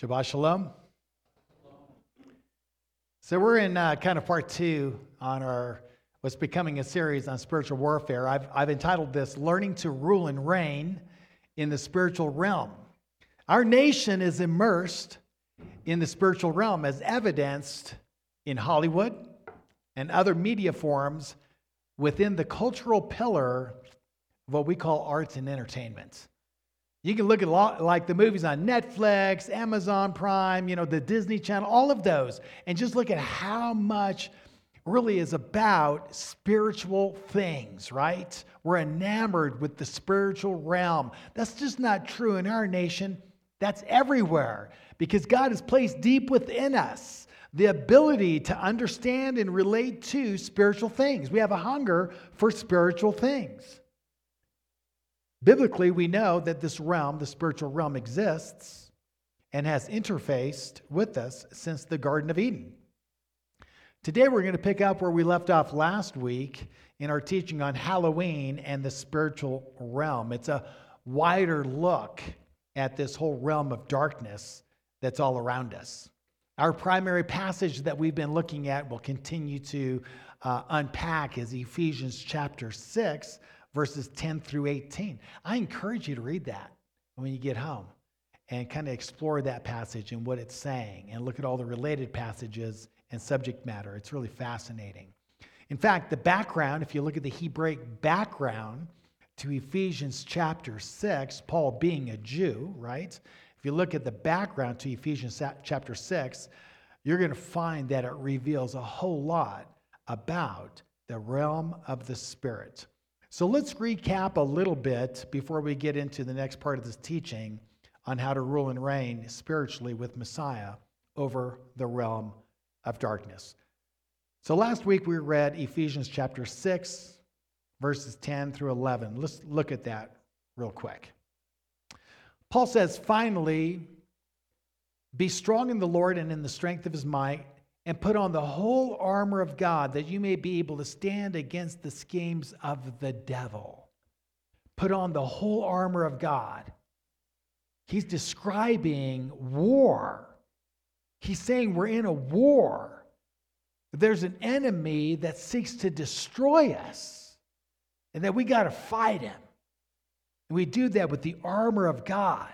Shabbat Shalom. So we're in uh, kind of part two on our what's becoming a series on spiritual warfare. I've, I've entitled this "Learning to Rule and Reign in the Spiritual Realm." Our nation is immersed in the spiritual realm, as evidenced in Hollywood and other media forms within the cultural pillar of what we call arts and entertainment. You can look at lot, like the movies on Netflix, Amazon Prime, you know, the Disney Channel, all of those, and just look at how much really is about spiritual things, right? We're enamored with the spiritual realm. That's just not true in our nation. That's everywhere because God has placed deep within us the ability to understand and relate to spiritual things. We have a hunger for spiritual things. Biblically, we know that this realm, the spiritual realm, exists and has interfaced with us since the Garden of Eden. Today, we're going to pick up where we left off last week in our teaching on Halloween and the spiritual realm. It's a wider look at this whole realm of darkness that's all around us. Our primary passage that we've been looking at will continue to uh, unpack is Ephesians chapter 6, verses 10 through 18. I encourage you to read that when you get home and kind of explore that passage and what it's saying and look at all the related passages and subject matter. It's really fascinating. In fact, the background, if you look at the Hebraic background to Ephesians chapter 6, Paul being a Jew, right? If you look at the background to Ephesians chapter 6, you're going to find that it reveals a whole lot about the realm of the Spirit. So let's recap a little bit before we get into the next part of this teaching on how to rule and reign spiritually with Messiah over the realm of darkness. So last week we read Ephesians chapter 6, verses 10 through 11. Let's look at that real quick. Paul says, finally, be strong in the Lord and in the strength of his might and put on the whole armor of God that you may be able to stand against the schemes of the devil. Put on the whole armor of God. He's describing war. He's saying we're in a war. There's an enemy that seeks to destroy us, and that we got to fight him. And we do that with the armor of God.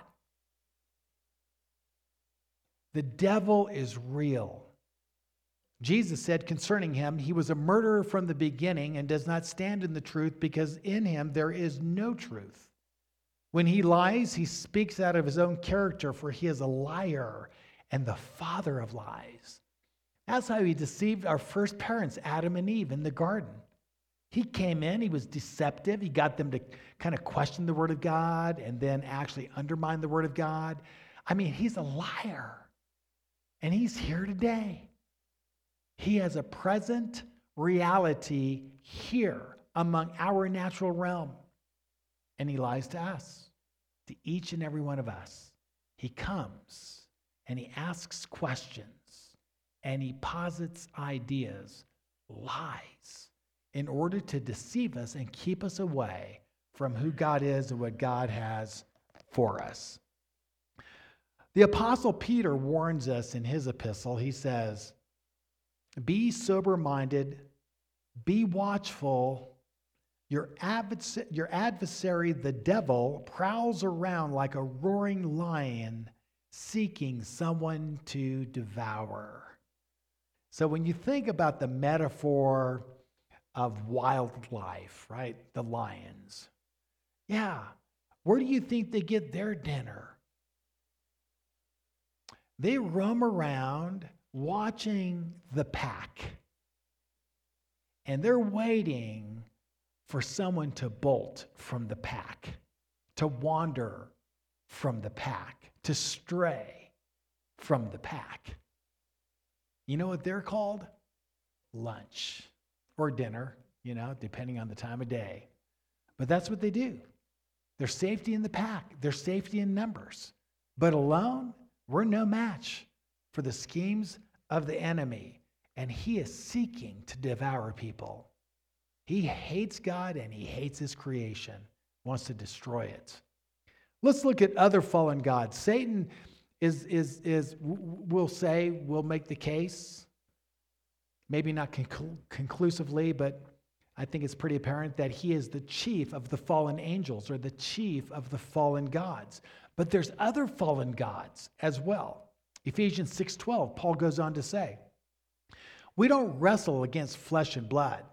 The devil is real. Jesus said concerning him, He was a murderer from the beginning and does not stand in the truth because in him there is no truth. When he lies, he speaks out of his own character, for he is a liar and the father of lies. That's how he deceived our first parents, Adam and Eve, in the garden. He came in, he was deceptive. He got them to kind of question the word of God and then actually undermine the word of God. I mean, he's a liar. And he's here today. He has a present reality here among our natural realm. And he lies to us, to each and every one of us. He comes and he asks questions and he posits ideas, lies, in order to deceive us and keep us away from who God is and what God has for us. The Apostle Peter warns us in his epistle. He says, be sober minded, be watchful. Your, adversary, your adversary, the devil, prowls around like a roaring lion seeking someone to devour. So when you think about the metaphor of wildlife, right? The lions. Yeah. Where do you think they get their dinner? They roam around watching the pack. And they're waiting for someone to bolt from the pack, to wander from the pack, to stray from the pack. You know what they're called? Lunch or dinner, you know, depending on the time of day. But that's what they do. There's safety in the pack, there's safety in numbers. But alone, we're no match for the schemes of the enemy, and he is seeking to devour people. He hates God and he hates his creation, wants to destroy it. Let's look at other fallen gods. Satan is, is, is we'll say, we'll make the case, maybe not conclu- conclusively, but I think it's pretty apparent that he is the chief of the fallen angels or the chief of the fallen gods. But there's other fallen gods as well. Ephesians 6:12, Paul goes on to say, "We don't wrestle against flesh and blood,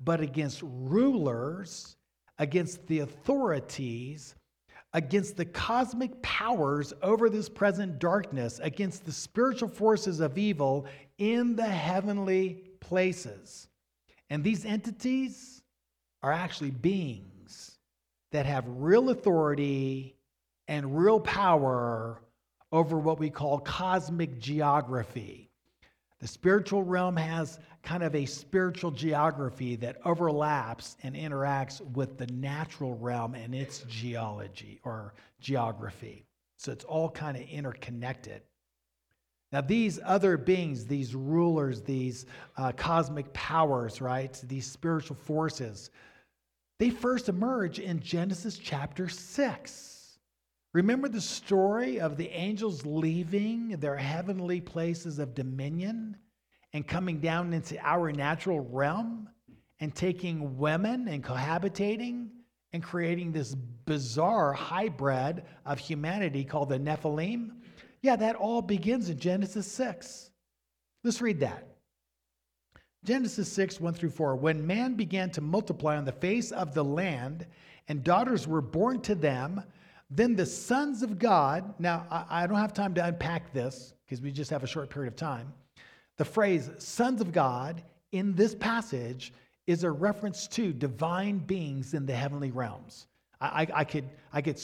but against rulers, against the authorities, against the cosmic powers over this present darkness, against the spiritual forces of evil in the heavenly places." And these entities are actually beings that have real authority and real power over what we call cosmic geography. The spiritual realm has kind of a spiritual geography that overlaps and interacts with the natural realm and its geology or geography. So it's all kind of interconnected. Now, these other beings, these rulers, these uh, cosmic powers, right, these spiritual forces, they first emerge in Genesis chapter 6. Remember the story of the angels leaving their heavenly places of dominion and coming down into our natural realm and taking women and cohabitating and creating this bizarre hybrid of humanity called the Nephilim? Yeah, that all begins in Genesis 6. Let's read that. Genesis 6, 1 through 4. When man began to multiply on the face of the land, and daughters were born to them, then the sons of God, now I, I don't have time to unpack this because we just have a short period of time. The phrase sons of God in this passage is a reference to divine beings in the heavenly realms. I, I, I, could, I could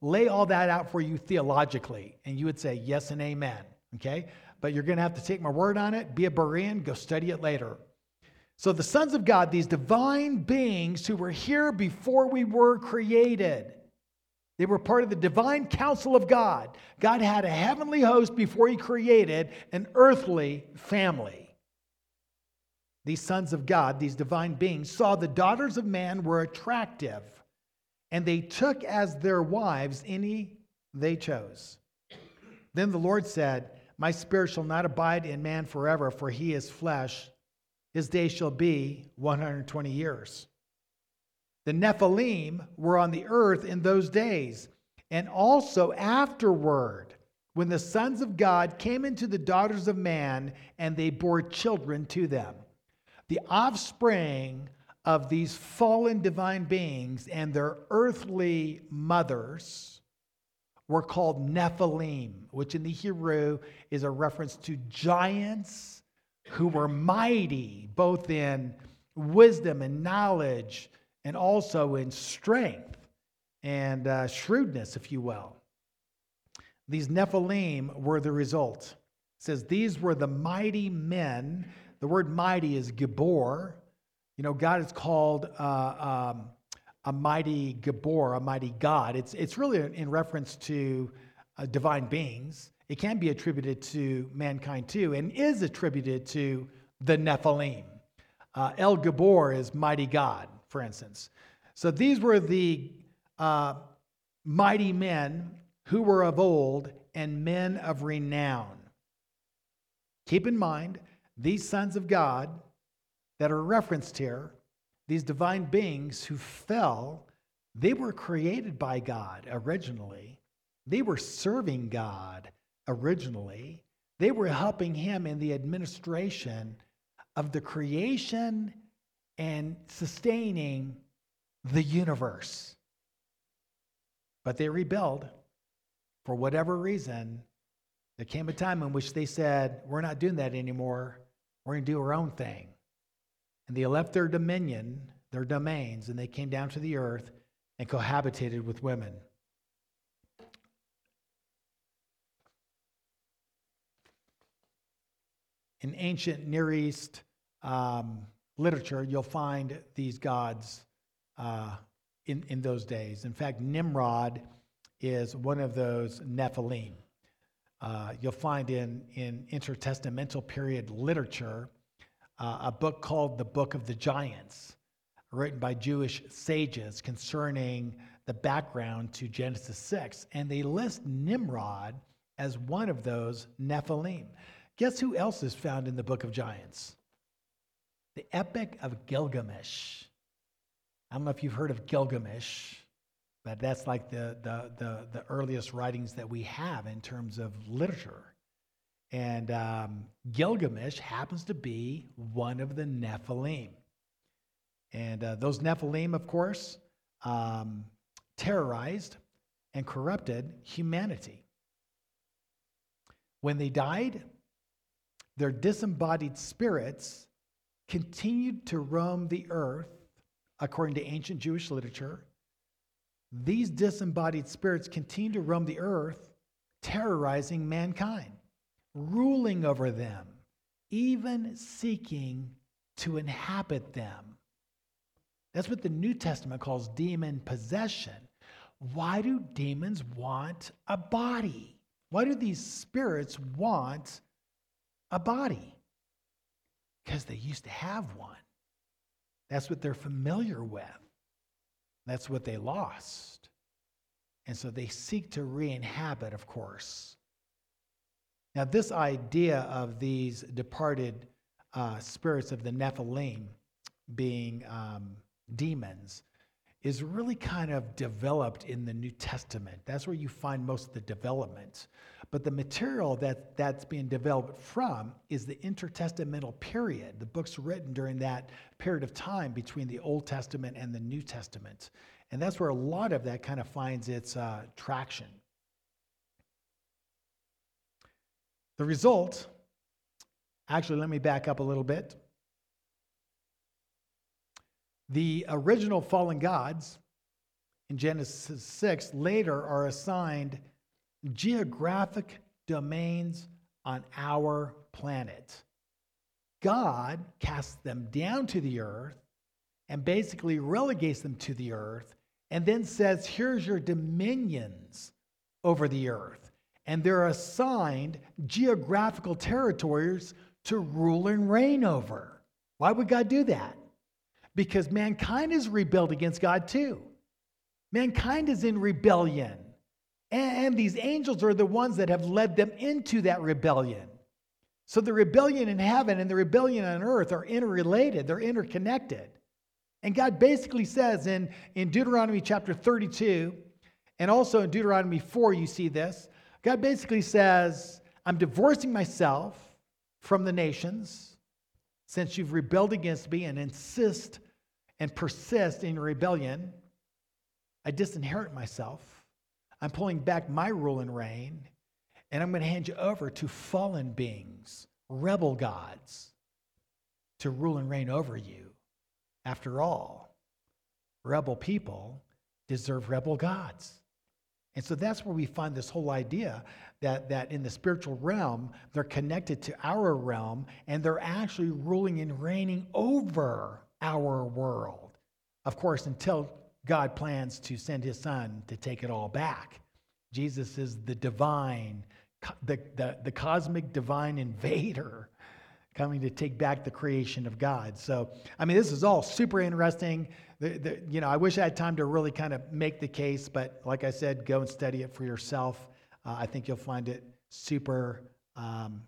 lay all that out for you theologically, and you would say yes and amen, okay? But you're going to have to take my word on it, be a Berean, go study it later. So, the sons of God, these divine beings who were here before we were created, they were part of the divine council of God. God had a heavenly host before he created an earthly family. These sons of God, these divine beings, saw the daughters of man were attractive, and they took as their wives any they chose. Then the Lord said, My spirit shall not abide in man forever, for he is flesh. His days shall be 120 years. The Nephilim were on the earth in those days, and also afterward, when the sons of God came into the daughters of man and they bore children to them. The offspring of these fallen divine beings and their earthly mothers were called Nephilim, which in the Hebrew is a reference to giants who were mighty, both in wisdom and knowledge and also in strength and uh, shrewdness, if you will. These Nephilim were the result. It says, These were the mighty men. The word mighty is Gibor. You know, God is called uh, um, a mighty Gibor, a mighty God. It's, it's really in reference to uh, divine beings. It can be attributed to mankind too, and is attributed to the Nephilim. Uh, El Gibor is mighty God for instance. So these were the uh, mighty men who were of old and men of renown. Keep in mind, these sons of God that are referenced here, these divine beings who fell, they were created by God originally. They were serving God originally. They were helping Him in the administration of the creation and sustaining the universe. But they rebelled for whatever reason. There came a time in which they said, We're not doing that anymore. We're going to do our own thing. And they left their dominion, their domains, and they came down to the earth and cohabitated with women. In ancient Near East um, literature, you'll find these gods uh, in, in those days. In fact, Nimrod is one of those Nephilim. Uh, you'll find in, in intertestamental period literature uh, a book called the Book of the Giants, written by Jewish sages concerning the background to Genesis 6. And they list Nimrod as one of those Nephilim. Guess who else is found in the book of Giants? The Epic of Gilgamesh. I don't know if you've heard of Gilgamesh, but that's like the, the, the, the earliest writings that we have in terms of literature. And um, Gilgamesh happens to be one of the Nephilim. And uh, those Nephilim, of course, um, terrorized and corrupted humanity. When they died, their disembodied spirits continued to roam the earth, according to ancient Jewish literature. These disembodied spirits continued to roam the earth, terrorizing mankind, ruling over them, even seeking to inhabit them. That's what the New Testament calls demon possession. Why do demons want a body? Why do these spirits want a body? Because they used to have one. That's what they're familiar with. That's what they lost. And so they seek to re inhabit, of course. Now, this idea of these departed uh, spirits of the Nephilim being um, demons is really kind of developed in the New Testament. That's where you find most of the development. But the material that that's being developed from is the intertestamental period, the books written during that period of time between the Old Testament and the New Testament. And that's where a lot of that kind of finds its uh, traction. The result, actually, let me back up a little bit. The original fallen gods in Genesis 6 later are assigned geographic domains on our planet. God casts them down to the earth and basically relegates them to the earth and then says, Here's your dominions over the earth. And they're assigned geographical territories to rule and reign over. Why would God do that? Because mankind is rebelled against God too. Mankind is in rebellion. And these angels are the ones that have led them into that rebellion. So the rebellion in heaven and the rebellion on earth are interrelated, they're interconnected. And God basically says in, in Deuteronomy chapter 32, and also in Deuteronomy 4, you see this. God basically says, I'm divorcing myself from the nations since you've rebelled against me and insist and persist in rebellion, I disinherit myself. I'm pulling back my rule and reign, and I'm going to hand you over to fallen beings, rebel gods, to rule and reign over you. After all, rebel people deserve rebel gods. And so that's where we find this whole idea that, that in the spiritual realm, they're connected to our realm and they're actually ruling and reigning over our world. Of course, until God plans to send his son to take it all back. Jesus is the divine, the, the, the cosmic divine invader coming to take back the creation of God. So, I mean, this is all super interesting. The, the, you know, I wish I had time to really kind of make the case, but like I said, go and study it for yourself. Uh, I think you'll find it super um,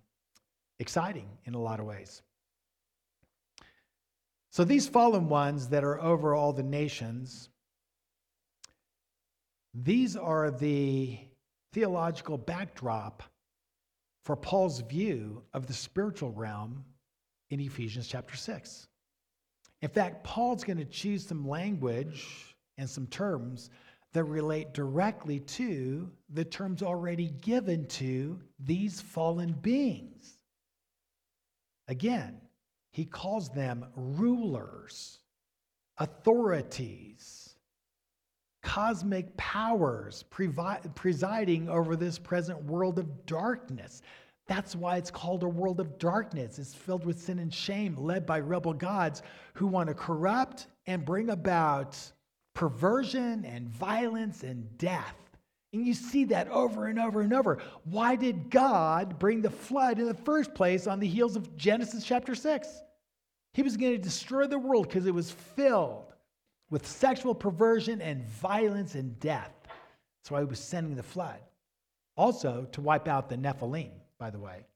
exciting in a lot of ways. So these fallen ones that are over all the nations, these are the theological backdrop for Paul's view of the spiritual realm in Ephesians chapter 6. In fact, Paul's going to choose some language and some terms that relate directly to the terms already given to these fallen beings. Again, he calls them rulers, authorities, cosmic powers presiding over this present world of darkness. That's why it's called a world of darkness. It's filled with sin and shame, led by rebel gods who want to corrupt and bring about perversion and violence and death. And you see that over and over and over. Why did God bring the flood in the first place on the heels of Genesis chapter 6? He was going to destroy the world because it was filled with sexual perversion and violence and death. That's why he was sending the flood. Also, to wipe out the Nephilim, by the way.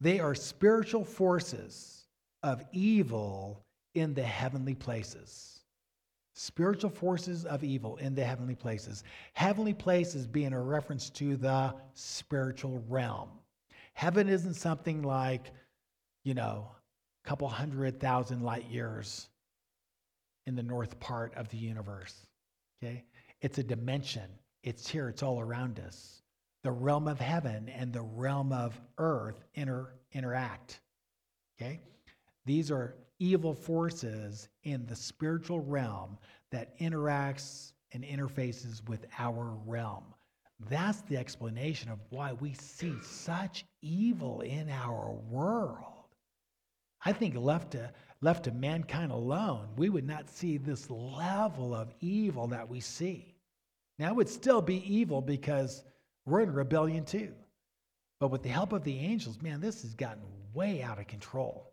They are spiritual forces of evil in the heavenly places. Spiritual forces of evil in the heavenly places. Heavenly places being a reference to the spiritual realm. Heaven isn't something like, you know, a couple hundred thousand light years in the north part of the universe. Okay? It's a dimension. It's here, it's all around us. The realm of heaven and the realm of earth inter, interact. Okay? These are evil forces in the spiritual realm that interacts and interfaces with our realm. That's the explanation of why we see such evil in our world. I think left to, left to mankind alone, we would not see this level of evil that we see. Now, it would still be evil because we're in rebellion too. But with the help of the angels, man, this has gotten way out of control.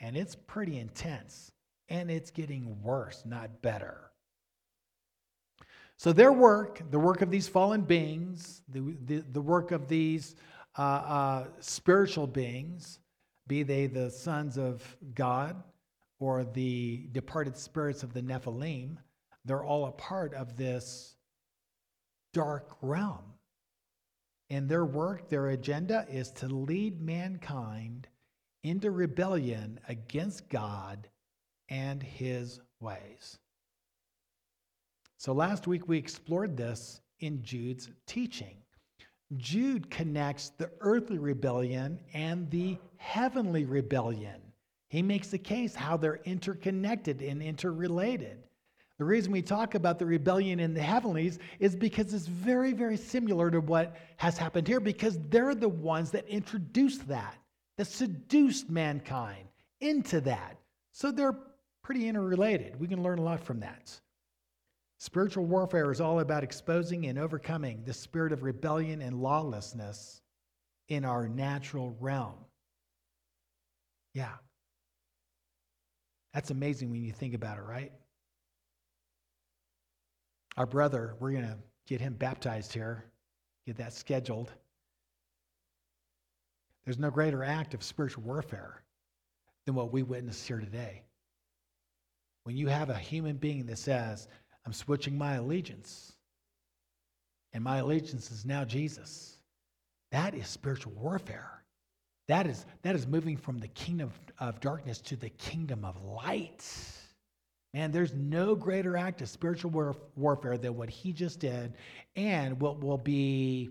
And it's pretty intense. And it's getting worse, not better. So, their work, the work of these fallen beings, the, the, the work of these uh, uh, spiritual beings, be they the sons of God or the departed spirits of the Nephilim, they're all a part of this dark realm. And their work, their agenda is to lead mankind into rebellion against God and his ways. So last week we explored this in Jude's teaching. Jude connects the earthly rebellion and the heavenly rebellion. He makes the case how they're interconnected and interrelated. The reason we talk about the rebellion in the heavenlies is because it's very, very similar to what has happened here because they're the ones that introduced that, that seduced mankind into that. So they're pretty interrelated. We can learn a lot from that. Spiritual warfare is all about exposing and overcoming the spirit of rebellion and lawlessness in our natural realm. Yeah. That's amazing when you think about it, right? Our brother, we're going to get him baptized here, get that scheduled. There's no greater act of spiritual warfare than what we witness here today. When you have a human being that says, I'm switching my allegiance. And my allegiance is now Jesus. That is spiritual warfare. That is, that is moving from the kingdom of darkness to the kingdom of light. Man, there's no greater act of spiritual war- warfare than what he just did, and what will be,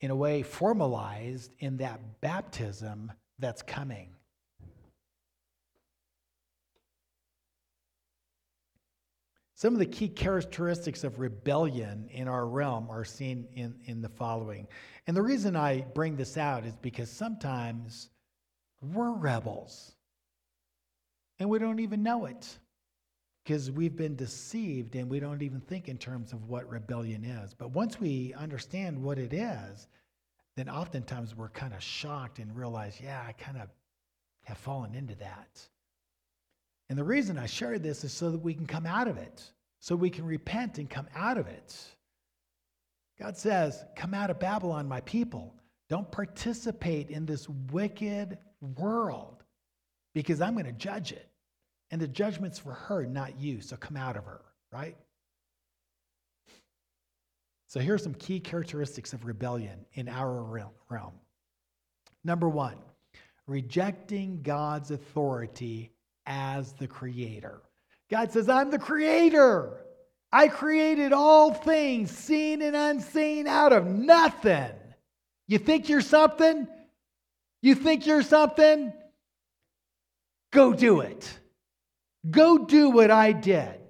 in a way, formalized in that baptism that's coming. Some of the key characteristics of rebellion in our realm are seen in, in the following. And the reason I bring this out is because sometimes we're rebels and we don't even know it because we've been deceived and we don't even think in terms of what rebellion is. But once we understand what it is, then oftentimes we're kind of shocked and realize, yeah, I kind of have fallen into that. And the reason I share this is so that we can come out of it, so we can repent and come out of it. God says, Come out of Babylon, my people. Don't participate in this wicked world because I'm going to judge it. And the judgment's for her, not you. So come out of her, right? So here are some key characteristics of rebellion in our realm. Number one, rejecting God's authority as the creator. God says, I'm the creator. I created all things, seen and unseen, out of nothing. You think you're something? You think you're something? Go do it. Go do what I did.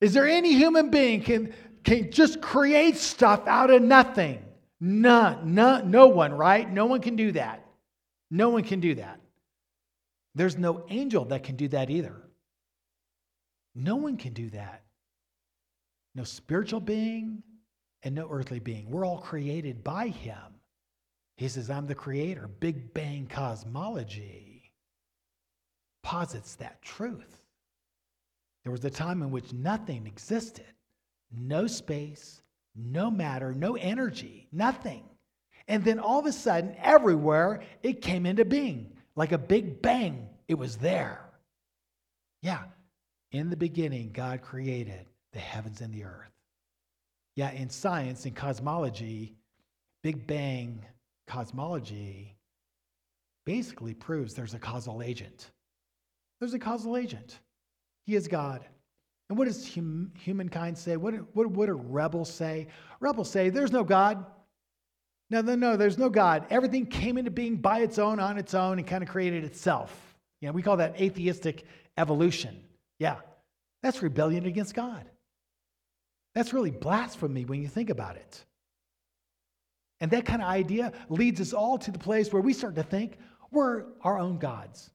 Is there any human being can, can just create stuff out of nothing? None, none, no one, right? No one can do that. No one can do that. There's no angel that can do that either. No one can do that. No spiritual being and no earthly being. We're all created by Him. He says, I'm the creator. Big Bang cosmology posits that truth. There was a time in which nothing existed no space, no matter, no energy, nothing. And then all of a sudden, everywhere, it came into being like a big bang. It was there. Yeah, in the beginning, God created the heavens and the earth. Yeah, in science and cosmology, Big Bang cosmology basically proves there's a causal agent. There's a causal agent. He is God. And what does hum, humankind say? What, what, what do rebels say? Rebels say, there's no God. No, no, no, there's no God. Everything came into being by its own, on its own, and kind of created itself. You know, we call that atheistic evolution. Yeah, that's rebellion against God. That's really blasphemy when you think about it. And that kind of idea leads us all to the place where we start to think we're our own gods.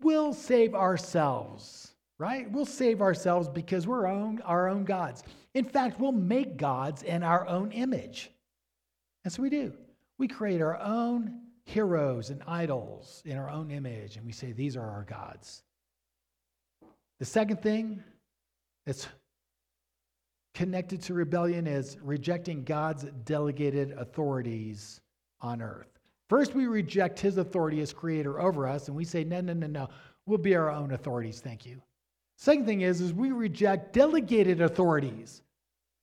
We'll save ourselves, right? We'll save ourselves because we're our own, our own gods. In fact, we'll make gods in our own image. And so we do. We create our own heroes and idols in our own image, and we say, These are our gods. The second thing that's connected to rebellion is rejecting God's delegated authorities on earth. First, we reject his authority as creator over us, and we say, no, no, no, no, we'll be our own authorities, thank you. Second thing is, is we reject delegated authorities,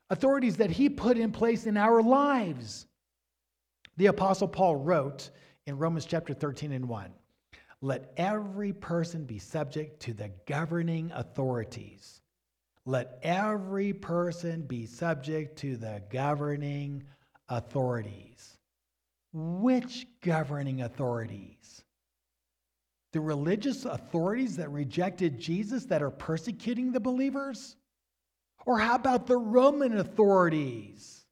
authorities that he put in place in our lives. The Apostle Paul wrote in Romans chapter 13 and 1 Let every person be subject to the governing authorities. Let every person be subject to the governing authorities. Which governing authorities? The religious authorities that rejected Jesus that are persecuting the believers? Or how about the Roman authorities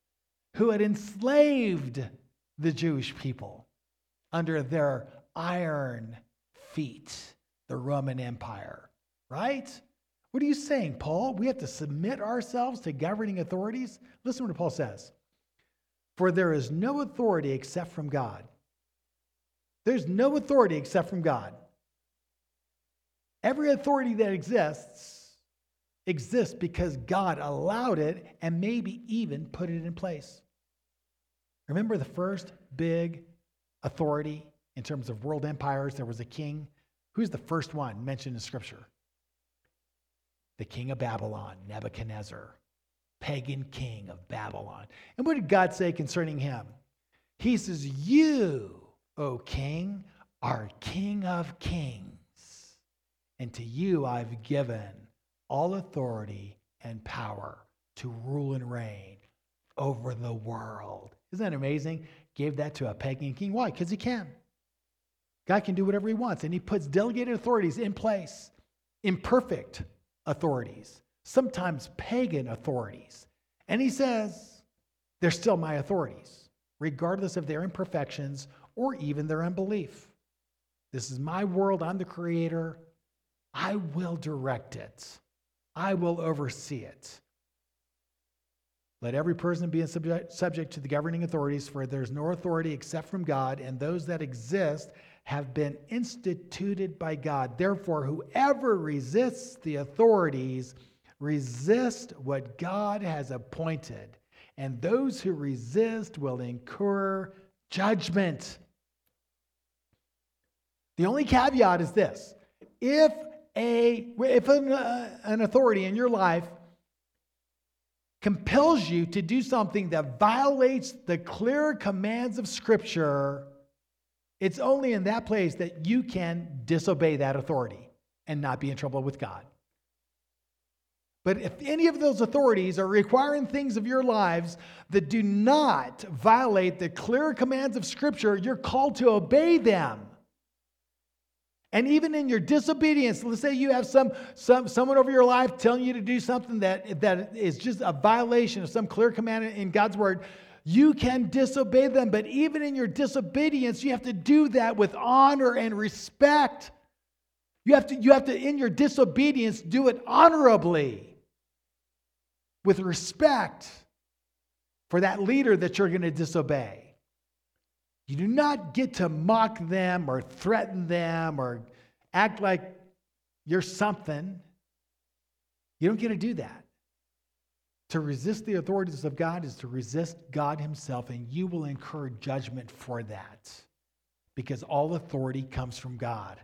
who had enslaved the Jewish people under their iron feet, the Roman Empire, right? What are you saying, Paul? We have to submit ourselves to governing authorities? Listen to what Paul says. For there is no authority except from God. There's no authority except from God. Every authority that exists exists because God allowed it and maybe even put it in place. Remember the first big authority in terms of world empires? There was a king. Who's the first one mentioned in Scripture? The king of Babylon, Nebuchadnezzar, pagan king of Babylon. And what did God say concerning him? He says, You, O king, are king of kings, and to you I've given all authority and power to rule and reign over the world. Isn't that amazing? Gave that to a pagan king. Why? Because he can. God can do whatever he wants, and he puts delegated authorities in place, imperfect authorities, sometimes pagan authorities. And he says, they're still my authorities, regardless of their imperfections or even their unbelief. This is my world. I'm the creator. I will direct it, I will oversee it. Let every person be subject, subject to the governing authorities, for there's no authority except from God, and those that exist have been instituted by God. Therefore, whoever resists the authorities resist what God has appointed, and those who resist will incur judgment. The only caveat is this if a if an, uh, an authority in your life compels you to do something that violates the clear commands of Scripture, it's only in that place that you can disobey that authority and not be in trouble with God. But if any of those authorities are requiring things of your lives that do not violate the clear commands of Scripture, you're called to obey them. And even in your disobedience, let's say you have some, some someone over your life telling you to do something that, that is just a violation of some clear command in God's word, you can disobey them. But even in your disobedience, you have to do that with honor and respect. You have to, you have to in your disobedience, do it honorably, with respect for that leader that you're going to disobey. You do not get to mock them or threaten them or act like you're something. You don't get to do that. To resist the authorities of God is to resist God Himself, and you will incur judgment for that because all authority comes from God.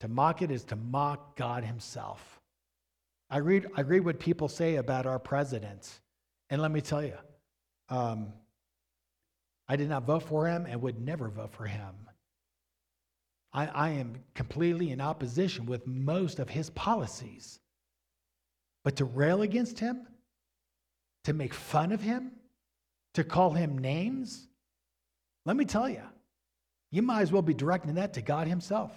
To mock it is to mock God Himself. I read, I read what people say about our president, and let me tell you, um, I did not vote for him and would never vote for him. I, I am completely in opposition with most of his policies. But to rail against him, to make fun of him, to call him names, let me tell you, you might as well be directing that to God Himself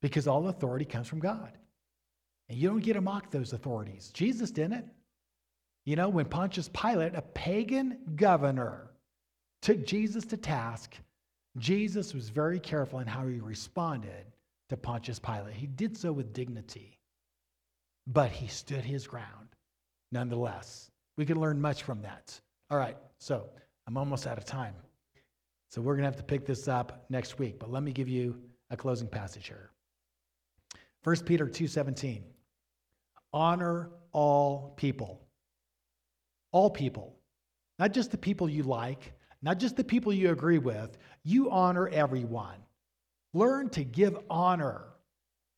because all authority comes from God. And you don't get to mock those authorities. Jesus didn't. You know, when Pontius Pilate, a pagan governor, took Jesus to task, Jesus was very careful in how he responded to Pontius Pilate. He did so with dignity, but he stood his ground nonetheless. We can learn much from that. All right, so I'm almost out of time. So we're going to have to pick this up next week, but let me give you a closing passage here. 1 Peter 2:17. Honor all people. All people. Not just the people you like, not just the people you agree with. You honor everyone. Learn to give honor.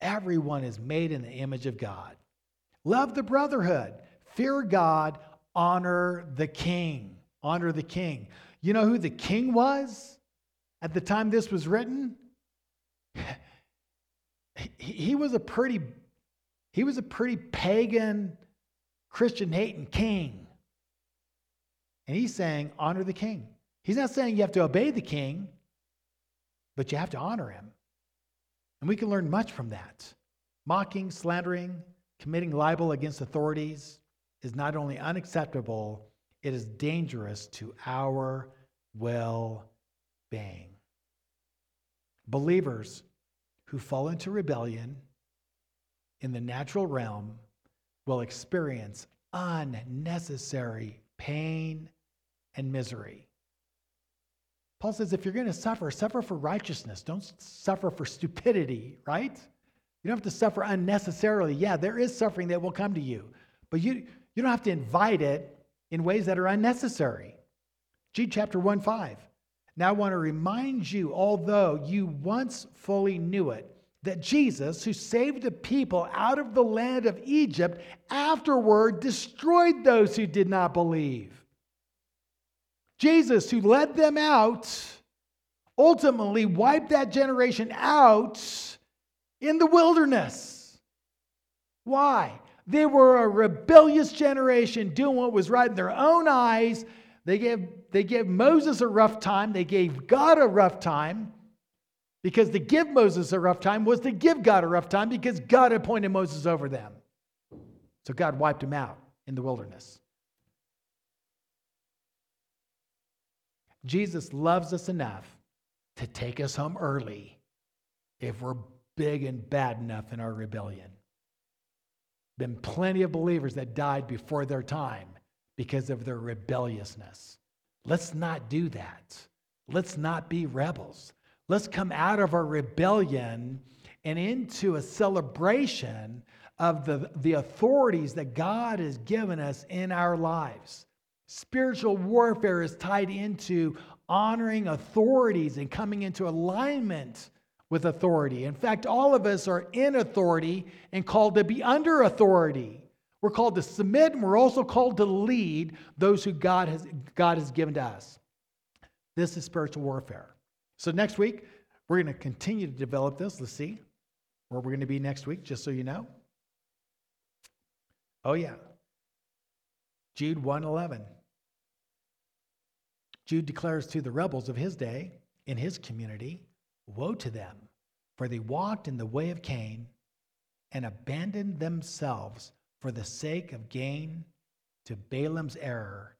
Everyone is made in the image of God. Love the brotherhood. Fear God. Honor the king. Honor the king. You know who the king was at the time this was written? he was a pretty he was a pretty pagan christian hating king and he's saying honor the king He's not saying you have to obey the king, but you have to honor him. And we can learn much from that. Mocking, slandering, committing libel against authorities is not only unacceptable, it is dangerous to our well being. Believers who fall into rebellion in the natural realm will experience unnecessary pain and misery. Paul says if you're going to suffer, suffer for righteousness. Don't suffer for stupidity, right? You don't have to suffer unnecessarily. Yeah, there is suffering that will come to you, but you, you don't have to invite it in ways that are unnecessary. Jude chapter 1 5. Now I want to remind you, although you once fully knew it, that Jesus, who saved the people out of the land of Egypt, afterward destroyed those who did not believe. Jesus, who led them out, ultimately wiped that generation out in the wilderness. Why? They were a rebellious generation doing what was right in their own eyes. They gave, they gave Moses a rough time, they gave God a rough time. Because to give Moses a rough time was to give God a rough time because God appointed Moses over them. So God wiped him out in the wilderness. Jesus loves us enough to take us home early if we're big and bad enough in our rebellion. Been plenty of believers that died before their time because of their rebelliousness. Let's not do that. Let's not be rebels. Let's come out of our rebellion and into a celebration of the, the authorities that God has given us in our lives. Spiritual warfare is tied into honoring authorities and coming into alignment with authority. In fact, all of us are in authority and called to be under authority. We're called to submit and we're also called to lead those who God has, God has given to us. This is spiritual warfare. So next week, we're going to continue to develop this. Let's see where we're going to be next week, just so you know. Oh, yeah. Jude 111. Jude declares to the rebels of his day in his community Woe to them, for they walked in the way of Cain and abandoned themselves for the sake of gain to Balaam's error,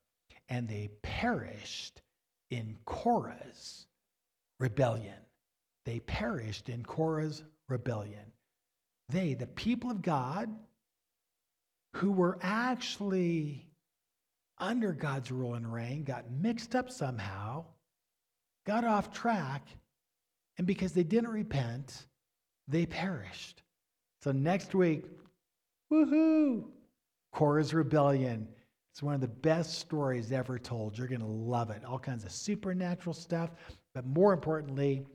and they perished in Korah's rebellion. They perished in Korah's rebellion. They, the people of God, who were actually under God's rule and reign, got mixed up somehow, got off track, and because they didn't repent, they perished. So next week, woohoo, Korah's rebellion. It's one of the best stories ever told. You're going to love it. All kinds of supernatural stuff, but more importantly,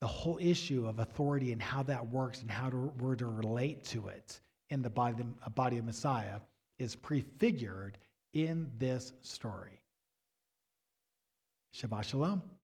the whole issue of authority and how that works and how to, we're to relate to it in the body, the body of Messiah is prefigured in this story. Shabbat Shalom.